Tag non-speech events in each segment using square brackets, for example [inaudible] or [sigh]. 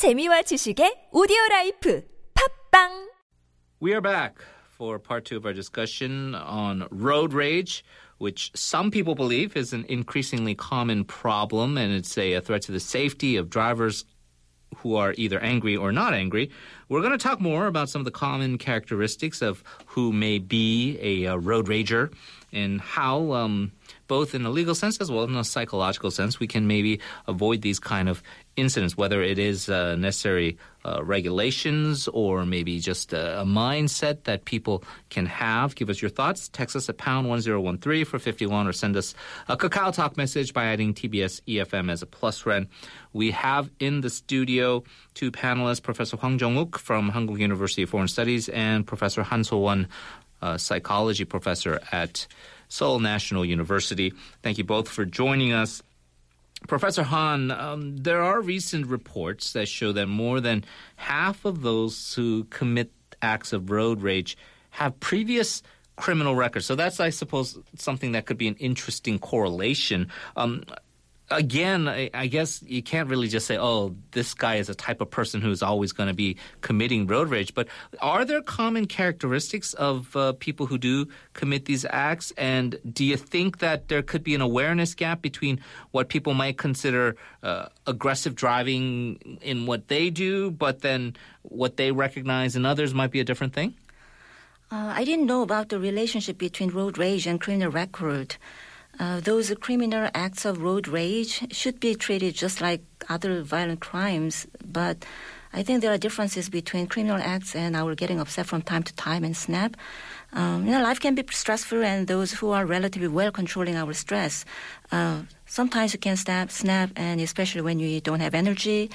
재미와 지식의 오디오 라이프 팝빵 We are back for part two of our discussion on road rage, which some people believe is an increasingly common problem and it's a, a threat to the safety of drivers who are either angry or not angry. We're going to talk more about some of the common characteristics of who may be a, uh road rager and how, um, both in a legal sense as well as in a psychological sense, we can maybe avoid these kind of incidents, whether it is uh, necessary uh, regulations or maybe just a, a mindset that people can have. Give us your thoughts. Text us at pound 1013 for 51 or send us a Kakao Talk message by adding TBS EFM as a plus friend. We have in the studio two panelists, Professor Hwang Jong-uk from Hankuk University of Foreign Studies and Professor Han So-won, uh, psychology professor at Seoul National University. Thank you both for joining us. Professor Han, um, there are recent reports that show that more than half of those who commit acts of road rage have previous criminal records. So that's, I suppose, something that could be an interesting correlation. Um, again, I, I guess you can't really just say, oh, this guy is a type of person who's always going to be committing road rage. But are there common characteristics of uh, people who do commit these acts? And do you think that there could be an awareness gap between what people might consider uh, aggressive driving in what they do, but then what they recognize in others might be a different thing? Uh, I didn't know about the relationship between road rage and criminal record. Uh, those criminal acts of road rage should be treated just like other violent crimes, but I think there are differences between criminal acts and our getting upset from time to time and snap. Um, you know, life can be stressful, and those who are relatively well controlling our stress, uh, sometimes you can snap, snap, and especially when you don't have energy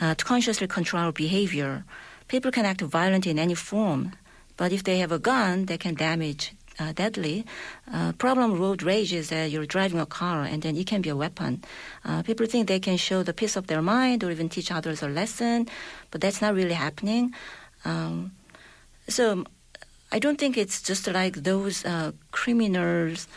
uh, to consciously control our behavior. People can act violent in any form, but if they have a gun, they can damage uh, deadly. Uh, problem road rage is that you're driving a car and then it can be a weapon. Uh, people think they can show the peace of their mind or even teach others a lesson, but that's not really happening. Um, so I don't think it's just like those uh, criminals,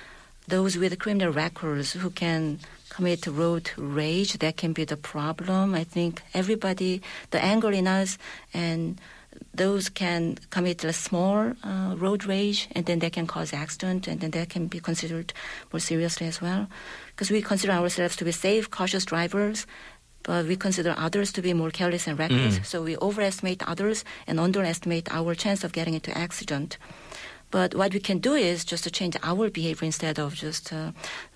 those with criminal records who can commit road rage. That can be the problem. I think everybody, the anger in us and those can commit a small uh, road rage and then they can cause accident and then that can be considered more seriously as well. Because we consider ourselves to be safe cautious drivers but we consider others to be more careless and reckless. Mm. so we overestimate others and underestimate our chance of getting into accident. But what we can do is just to change our behavior instead of just uh,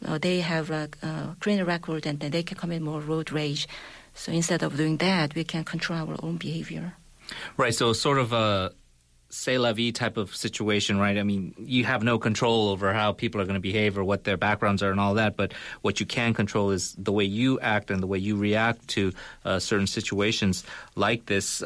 uh, they have a uh, criminal record and then they can commit more road rage. So instead of doing that we can control our own behavior Right. So sort of a c'est la vie type of situation, right? I mean, you have no control over how people are going to behave or what their backgrounds are and all that. But what you can control is the way you act and the way you react to uh, certain situations like this.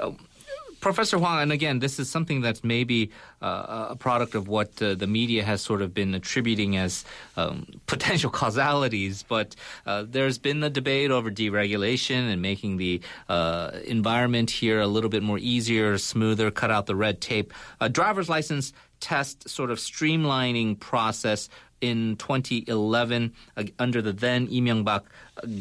Professor Hwang, and again, this is something that's maybe uh, a product of what uh, the media has sort of been attributing as um, [laughs] potential causalities. But uh, there's been a debate over deregulation and making the uh, environment here a little bit more easier, smoother, cut out the red tape. A driver's license test sort of streamlining process in 2011 uh, under the then Lee Myung-bak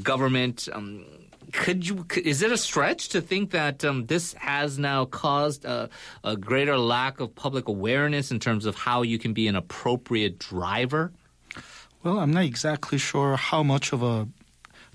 government. Um, could you is it a stretch to think that um, this has now caused a, a greater lack of public awareness in terms of how you can be an appropriate driver? Well, I'm not exactly sure how much of a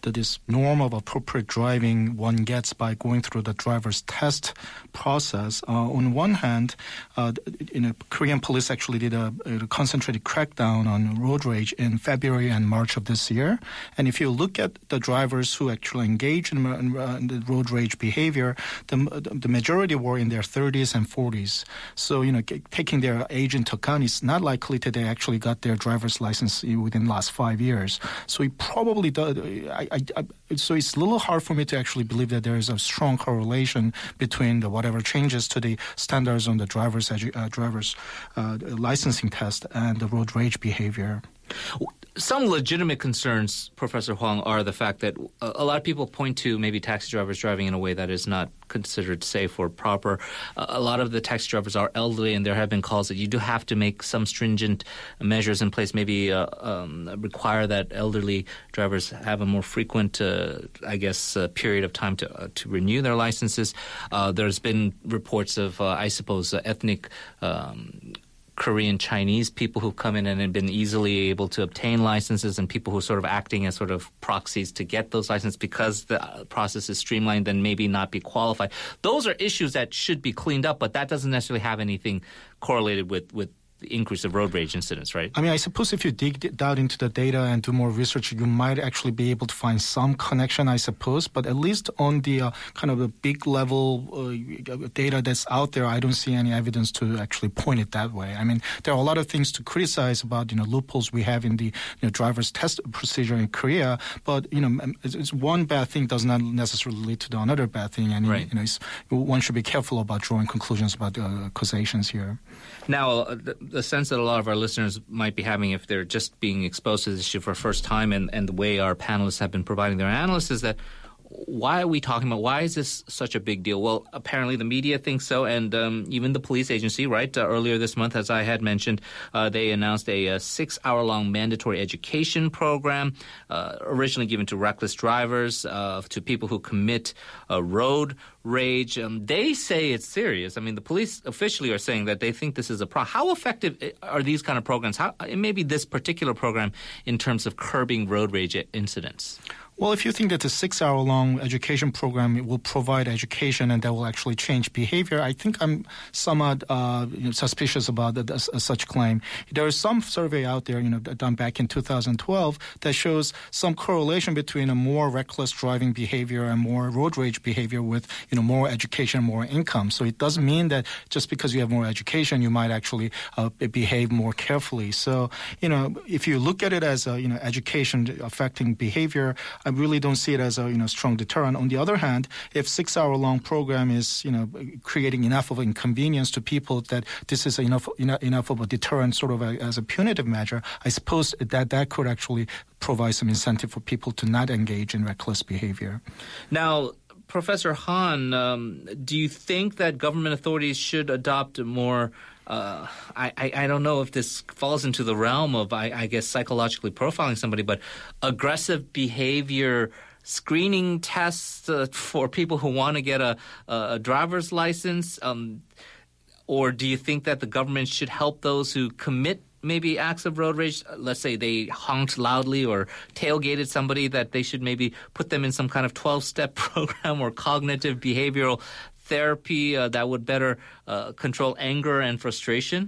that this norm of appropriate driving one gets by going through the driver's test process. Uh, on one hand, uh, you know, Korean police actually did a, a, concentrated crackdown on road rage in February and March of this year. And if you look at the drivers who actually engage in, uh, in the road rage behavior, the, the majority were in their 30s and 40s. So, you know, taking their age into account, it's not likely that they actually got their driver's license within the last five years. So it probably does. I, I, I, so it's a little hard for me to actually believe that there is a strong correlation between the whatever changes to the standards on the driver's edu- uh, driver's uh, licensing test and the road rage behavior. Some legitimate concerns, Professor Hwang, are the fact that a lot of people point to maybe taxi drivers driving in a way that is not considered safe or proper. A lot of the taxi drivers are elderly, and there have been calls that you do have to make some stringent measures in place, maybe uh, um, require that elderly drivers have a more frequent, uh, I guess, uh, period of time to uh, to renew their licenses. Uh, there's been reports of, uh, I suppose, ethnic. Um, Korean Chinese people who come in and have been easily able to obtain licenses and people who are sort of acting as sort of proxies to get those licenses because the uh, process is streamlined then maybe not be qualified. Those are issues that should be cleaned up, but that doesn't necessarily have anything correlated with, with the increase of road rage incidents, right? I mean, I suppose if you dig d- down into the data and do more research, you might actually be able to find some connection, I suppose. But at least on the uh, kind of the big level uh, data that's out there, I don't see any evidence to actually point it that way. I mean, there are a lot of things to criticize about, you know, loopholes we have in the you know, driver's test procedure in Korea. But, you know, it's, it's one bad thing does not necessarily lead to the another bad thing. And, Right. you know, it's, one should be careful about drawing conclusions about uh, causations here. Now, uh, the, the sense that a lot of our listeners might be having if they're just being exposed to this issue for the first time and, and the way our panelists have been providing their analysis is that why are we talking about why is this such a big deal? Well, apparently the media thinks so, and um, even the police agency, right? Uh, earlier this month, as I had mentioned, uh, they announced a, uh six-hour-long mandatory education program, uh, originally given to reckless drivers, uh, to people who commit uh, road rage. Um, they say it's serious. I mean, the police officially are saying that they think this is a problem. How effective are these kind of programs? How maybe this particular program in terms of curbing road rage incidents? Well, if you think that the six hour long education program will provide education and that will actually change behavior, I think I'm somewhat uh, you know, suspicious about uh, such claim. There is some survey out there, you know, done back in 2012 that shows some correlation between a more reckless driving behavior and more road rage behavior with, you know, more education, more income. So it doesn't mean that just because you have more education, you might actually uh, behave more carefully. So, you know, if you look at it as a, you know, education affecting behavior, I really don't see it as a you know strong deterrent. On the other hand, if six hour long program is you know creating enough of inconvenience to people that this is enough enough, of a deterrent sort of a, as a punitive measure, I suppose that that could actually provide some incentive for people to not engage in reckless behavior. Now. Professor Han, um, do you think that government authorities should adopt more uh, I, I, I don't know if this falls into the realm of, I, I guess, psychologically profiling somebody, but aggressive behavior screening tests uh, for people who want to get a, a driver's license? Um, or do you think that the government should help those who commit maybe acts of road rage? Let's say they honked loudly or tailgated somebody, that they should maybe put them in some kind of 12 step [laughs] program or cognitive behavioral therapy uh, that would better uh, control anger and frustration?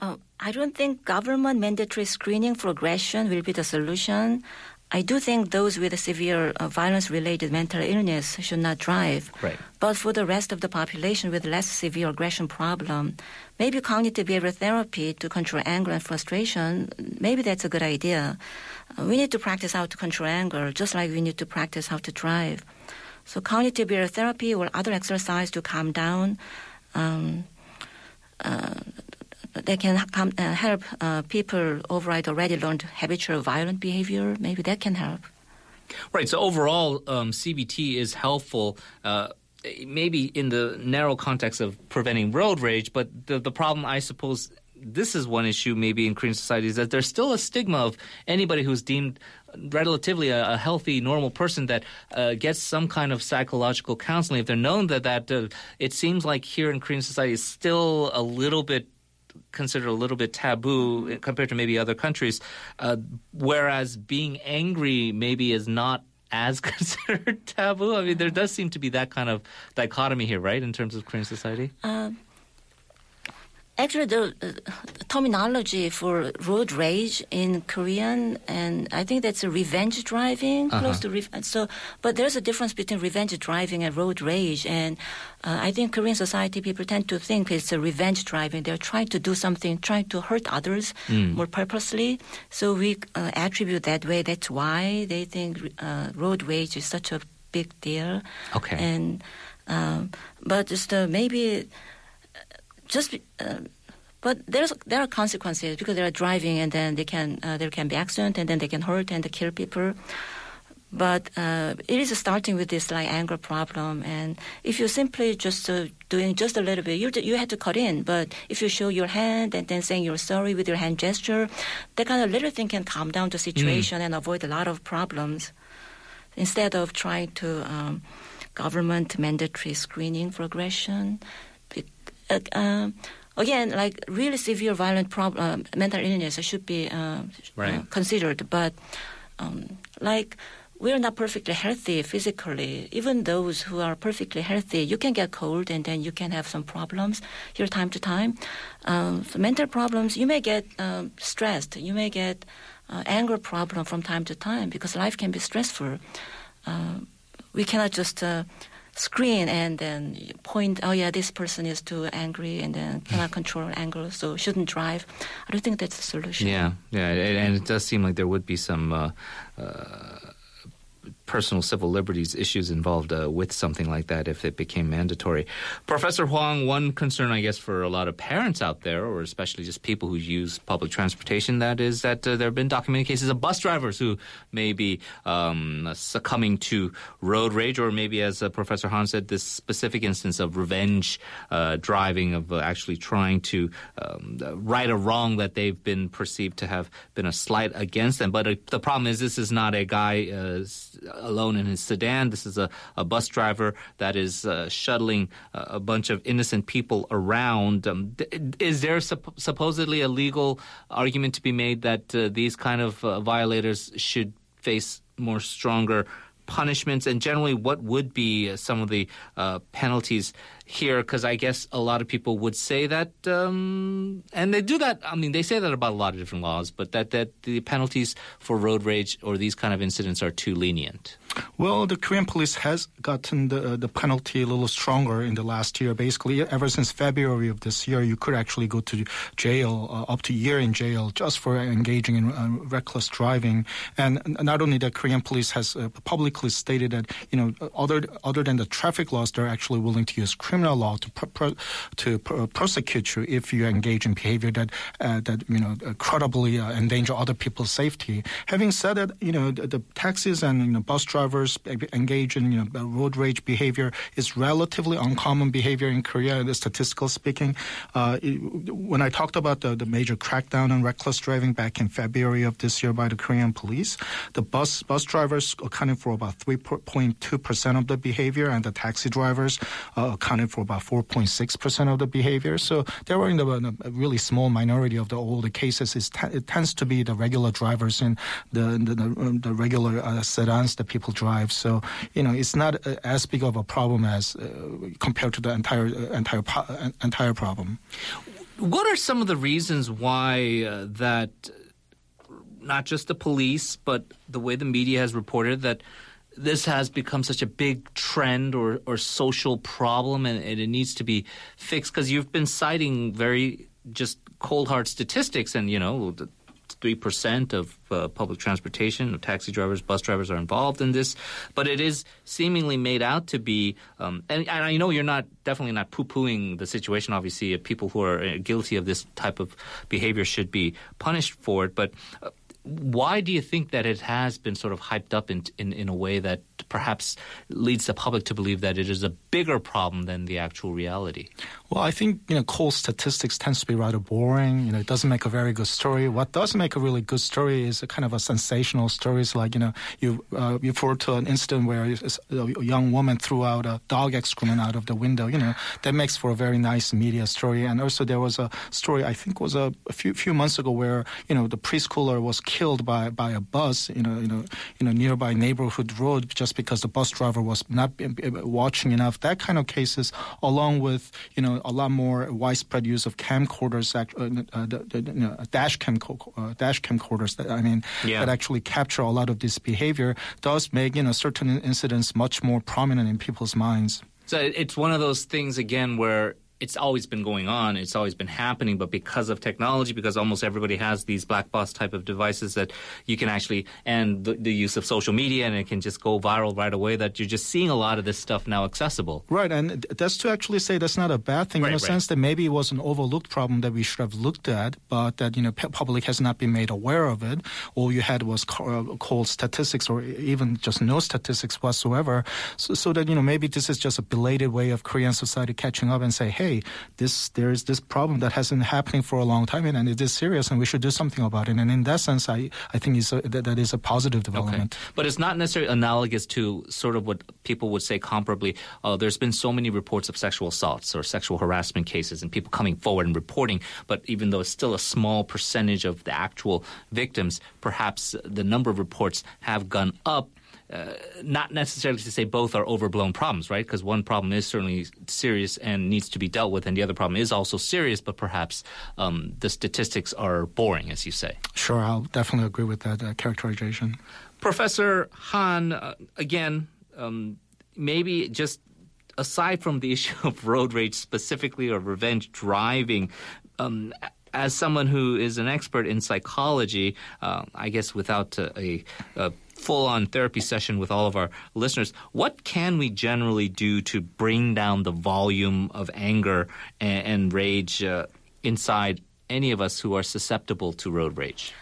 Uh, I don't think government mandatory screening for aggression will be the solution. I do think those with severe uh, violence-related mental illness should not drive. Right. But for the rest of the population with less severe aggression problem, maybe cognitive behavioral therapy to control anger and frustration, maybe that's a good idea. Uh, we need to practice how to control anger, just like we need to practice how to drive. So cognitive behavioral therapy or other exercise to calm down, um, uh, they can come, uh, help uh, people override already learned habitual violent behavior. Maybe that can help. Right. So overall, um, CBT is helpful. Uh, maybe in the narrow context of preventing road rage, but the, the problem, I suppose, this is one issue maybe in Korean society is that there's still a stigma of anybody who's deemed relatively a, a healthy, normal person that uh, gets some kind of psychological counseling. If they're known that that uh, it seems like here in Korean society is still a little bit considered a little bit taboo compared to maybe other countries, uh, whereas being angry maybe is not as [laughs] considered taboo. I mean, there does seem to be that kind of dichotomy here, right, in terms of Korean society. Um, actually, the, uh, terminology for road rage in Korean, and I think that's a revenge driving, Uh-huh. close to re- so. But there's a difference between revenge driving and road rage, and uh, I think Korean society people tend to think it's a revenge driving. They're trying to do something, trying to hurt others Mm. more purposely. So we uh, attribute that way. That's why they think uh, road rage is such a big deal. Okay. And um, but just uh, maybe just uh, but there's there are consequences because they are driving and then they can uh, there can be accident and then they can hurt and kill people. But uh, it is starting with this like anger problem, and if you simply just uh, doing just a little bit, you you had to cut in. But if you show your hand and then saying you're sorry with your hand gesture, that kind of little thing can calm down the situation and avoid a lot of problems. Instead of trying to um, government mandatory screening for aggression, uh, um, again, like really severe violent problem, mental illness should be uh, Right. uh, considered. But um, like we're not perfectly healthy physically. Even those who are perfectly healthy, you can get cold and then you can have some problems here time to time. Um, for mental problems, you may get um, stressed. You may get uh, anger problem from time to time because life can be stressful. Uh, we cannot just uh, screen and then point, oh yeah, this person is too angry and then cannot [sighs] control anger, so shouldn't drive. I don't think that's the solution. Yeah, yeah, and it does seem like there would be some uh, uh, personal civil liberties issues involved uh, with something like that if it became mandatory. Professor Hwang, one concern, I guess, for a lot of parents out there, or especially just people who use public transportation, that is that uh, there have been documented cases of bus drivers who may be um, succumbing to road rage, or maybe, as uh, Professor Han said, this specific instance of revenge uh, driving, of uh, actually trying to um, right a wrong that they've been perceived to have been a slight against them. But uh, the problem is, this is not a guy alone in his sedan. This is a, a bus driver that is uh, shuttling uh, a bunch of innocent people around. Um, is there supp- supposedly a legal argument to be made that uh, these kind of uh, violators should face more stronger punishments? And generally, what would be uh, some of the uh, penalties here? Because I guess a lot of people would say that, um, and they do that. I mean, they say that about a lot of different laws, but that that the penalties for road rage or these kind of incidents are too lenient. Well, the Korean police has gotten the the penalty a little stronger in the last year. Basically, ever since February of this year, you could actually go to jail uh, up to a year in jail just for engaging in uh, reckless driving. And not only that, Korean police has uh, publicly stated that you know other other than the traffic laws, they're actually willing to use criminal law to pr- pr- to pr- prosecute you if you engage in behavior that uh, that you know credibly uh, endanger other people's safety. Having said that, you know the, the taxis and you know bus drivers engage in you know road rage behavior is relatively uncommon behavior in Korea. The statistical speaking, uh, when I talked about the, the major crackdown on reckless driving back in February of this year by the Korean police, the bus bus drivers accounted for about 3.2 percent of the behavior, and the taxi drivers uh, accounted for about 4.6 percent of the behavior. So they were in the, a really small minority of the all the cases. Te- it tends to be the regular drivers in the the, the, the regular uh, sedans that people drive. So you know it's not uh, as big of a problem as uh, compared to the entire uh, entire entire problem. What are some of the reasons why that not just the police, but the way the media has reported that this has become such a big trend or, or social problem and, and it needs to be fixed? Because you've been citing very just cold hard statistics and, you know, the 3% of uh, public transportation, of taxi drivers, bus drivers are involved in this. But it is seemingly made out to be, um, and, and I know you're not definitely not poo pooing the situation. Obviously, uh, people who are uh, guilty of this type of behavior should be punished for it. But uh, why do you think that it has been sort of hyped up in, in, in a way that perhaps leads the public to believe that it is a bigger problem than the actual reality? Well, I think you know cold statistics tends to be rather boring. You know, it doesn't make a very good story. What does make a really good story is a kind of a sensational stories like you know you uh, you refer to an incident where a young woman threw out a dog excrement out of the window. You know, that makes for a very nice media story. And also there was a story I think was a, a few few months ago where you know the preschooler was killed by by a bus. You know, you know, you know nearby neighborhood road just because the bus driver was not watching enough. That kind of cases, along with you know a lot more widespread use of camcorders, uh, uh, the, the, you know, dash cam uh, dash camcorders. That I mean, Yeah. that actually capture a lot of this behavior, does make you know certain incidents much more prominent in people's minds. So it's one of those things again where it's always been going on. It's always been happening, but because of technology, because almost everybody has these black box type of devices that you can actually, and the, the, use of social media, and it can just go viral right away. That you're just seeing a lot of this stuff now accessible. Right, and that's to actually say that's not a bad thing right, in a right. sense that maybe it was an overlooked problem that we should have looked at, but that you know public has not been made aware of it. All you had was cold uh, statistics, or even just no statistics whatsoever. So, so that you know maybe this is just a belated way of Korean society catching up and say, hey hey, this there's this problem that has been happening for a long time and, and it is serious and we should do something about it. And in that sense, I, I think a, that, that is a positive development. Okay. But it's not necessarily analogous to sort of what people would say comparably. Uh, there's been so many reports of sexual assaults or sexual harassment cases and people coming forward and reporting, but even though it's still a small percentage of the actual victims, perhaps the number of reports have gone up uh, not necessarily to say both are overblown problems, right? Because one problem is certainly serious and needs to be dealt with, and the other problem is also serious, but perhaps um, the statistics are boring, as you say. Sure, I'll definitely agree with that uh, characterization. Professor Han, uh, again, um, maybe just aside from the [laughs] issue of road rage specifically or revenge driving, um, as someone who is an expert in psychology, uh, I guess without a, a full on therapy session with all of our listeners, what can we generally do to bring down the volume of anger and, and rage uh, inside any of us who are susceptible to road rage?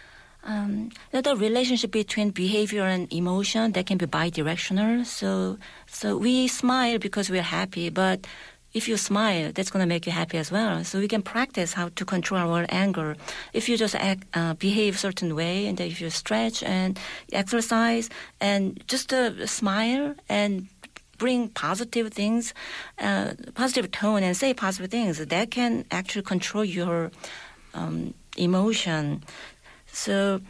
Um, the relationship between behavior and emotion that can be bidirectional. So, so we smile because we're happy, but if you smile, that's going to make you happy as well. So we can practice how to control our anger. If you just act, uh, behave certain way, and if you stretch and exercise, and just uh, smile and bring positive things, uh, positive tone, and say positive things, that can actually control your um, emotion. So.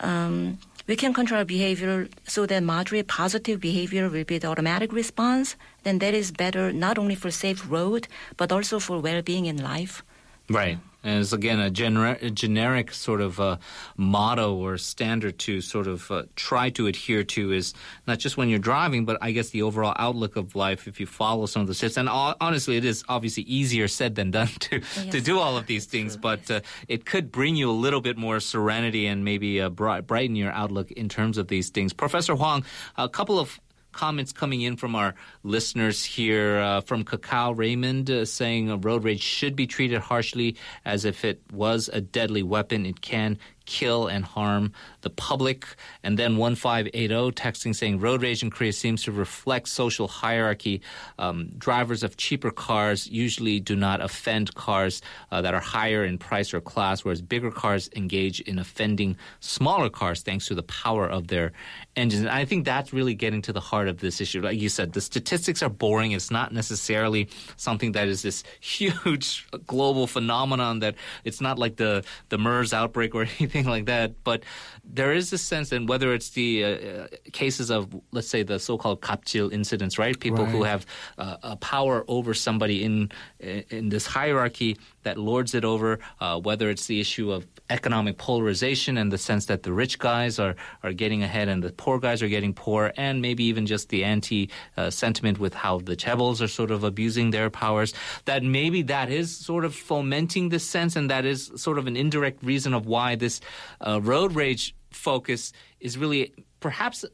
Um, we can control behavior so that moderate positive behavior will be the automatic response. Then that is better not only for safe road, but also for well-being in life. Right. And it's again a, gener- a generic sort of uh, motto or standard to sort of uh, try to adhere to is not just when you're driving, but I guess the overall outlook of life if you follow some of the tips. And honestly, it is obviously easier said than done to, yes. to do all of these things, but uh, it could bring you a little bit more serenity and maybe uh, brighten your outlook in terms of these things. Professor Hwang, a couple of comments coming in from our listeners here uh, from Kakao Raymond uh, saying road rage should be treated harshly as if it was a deadly weapon. It can kill and harm the public. And then 1580 texting saying road rage in Korea seems to reflect social hierarchy. Um, drivers of cheaper cars usually do not offend cars uh, that are higher in price or class, whereas bigger cars engage in offending smaller cars thanks to the power of their engines. And I think that's really getting to the heart of this issue. Like you said, the statistics are boring. It's not necessarily something that is this [laughs] huge global phenomenon that it's not like the, the MERS outbreak [laughs] or anything anything [laughs] like that. But there is a sense, and whether it's the uh, cases of, let's say, the so-called kapjil incidents, right? People right. who have uh, a power over somebody in in this hierarchy that lords it over. Uh, whether it's the issue of economic polarization and the sense that the rich guys are are getting ahead and the poor guys are getting poor, and maybe even just the anti uh, sentiment with how the chaebols are sort of abusing their powers. That maybe that is sort of fomenting this sense, and that is sort of an indirect reason of why this uh, road rage focus is really perhaps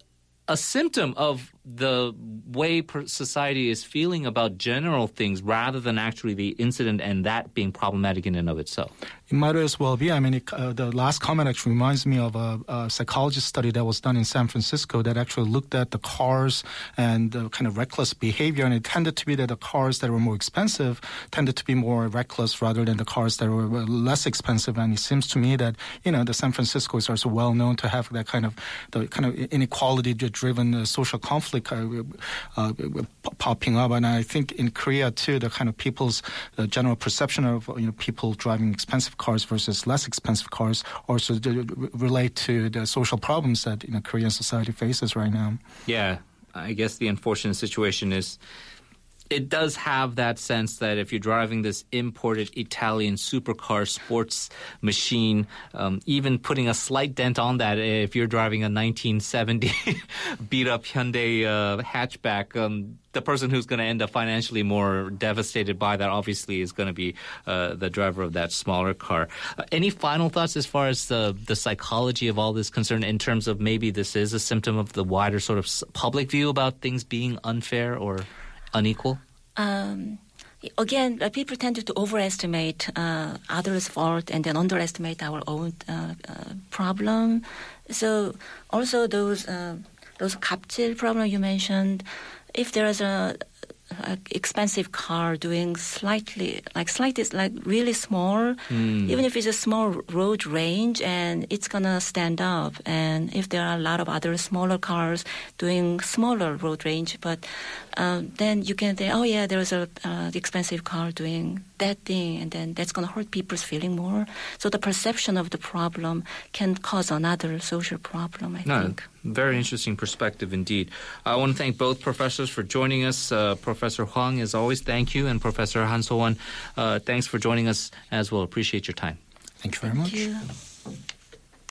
a symptom of the way society is feeling about general things rather than actually the incident and that being problematic in and of itself. It might as well be. I mean, it, uh, the last comment actually reminds me of a, a psychology study that was done in San Francisco that actually looked at the cars and the kind of reckless behavior, and it tended to be that the cars that were more expensive tended to be more reckless rather than the cars that were less expensive. And it seems to me that you know the San Francisco is also well known to have that kind of the kind of inequality-driven uh, social conflict uh, uh, popping up, and I think in Korea too, the kind of people's general perception of you know people driving expensive cars versus less expensive cars also relate to the social problems that you know Korean society faces right now. Yeah, I guess the unfortunate situation is it does have that sense that if you're driving this imported Italian supercar sports machine, um, even putting a slight dent on that, if you're driving a 1970 [laughs] beat up Hyundai uh, hatchback, um, the person who's going to end up financially more devastated by that obviously is going to be uh, the driver of that smaller car. Uh, any final thoughts as far as the the psychology of all this concern in terms of maybe this is a symptom of the wider sort of public view about things being unfair or unequal? Um, again, uh, people tend to overestimate uh, others' fault and then underestimate our own uh, uh problem. So also those uh, those kapjil problem you mentioned, if there is a expensive car doing slightly like slightly like really small. Mm. even if it's a small road range and it's gonna stand up. And if there are a lot of other smaller cars doing smaller road range but um, then you can say oh yeah there's a uh, expensive car doing that thing and then that's gonna hurt people's feeling more. So the perception of the problem can cause another social problem i no, think very interesting perspective indeed. I want to thank both professors for joining us. Uh, Professor Hwang, as always, thank you. And Professor Han So-won, uh, thanks for joining us as well. Appreciate your time. Thank you very thank much. You.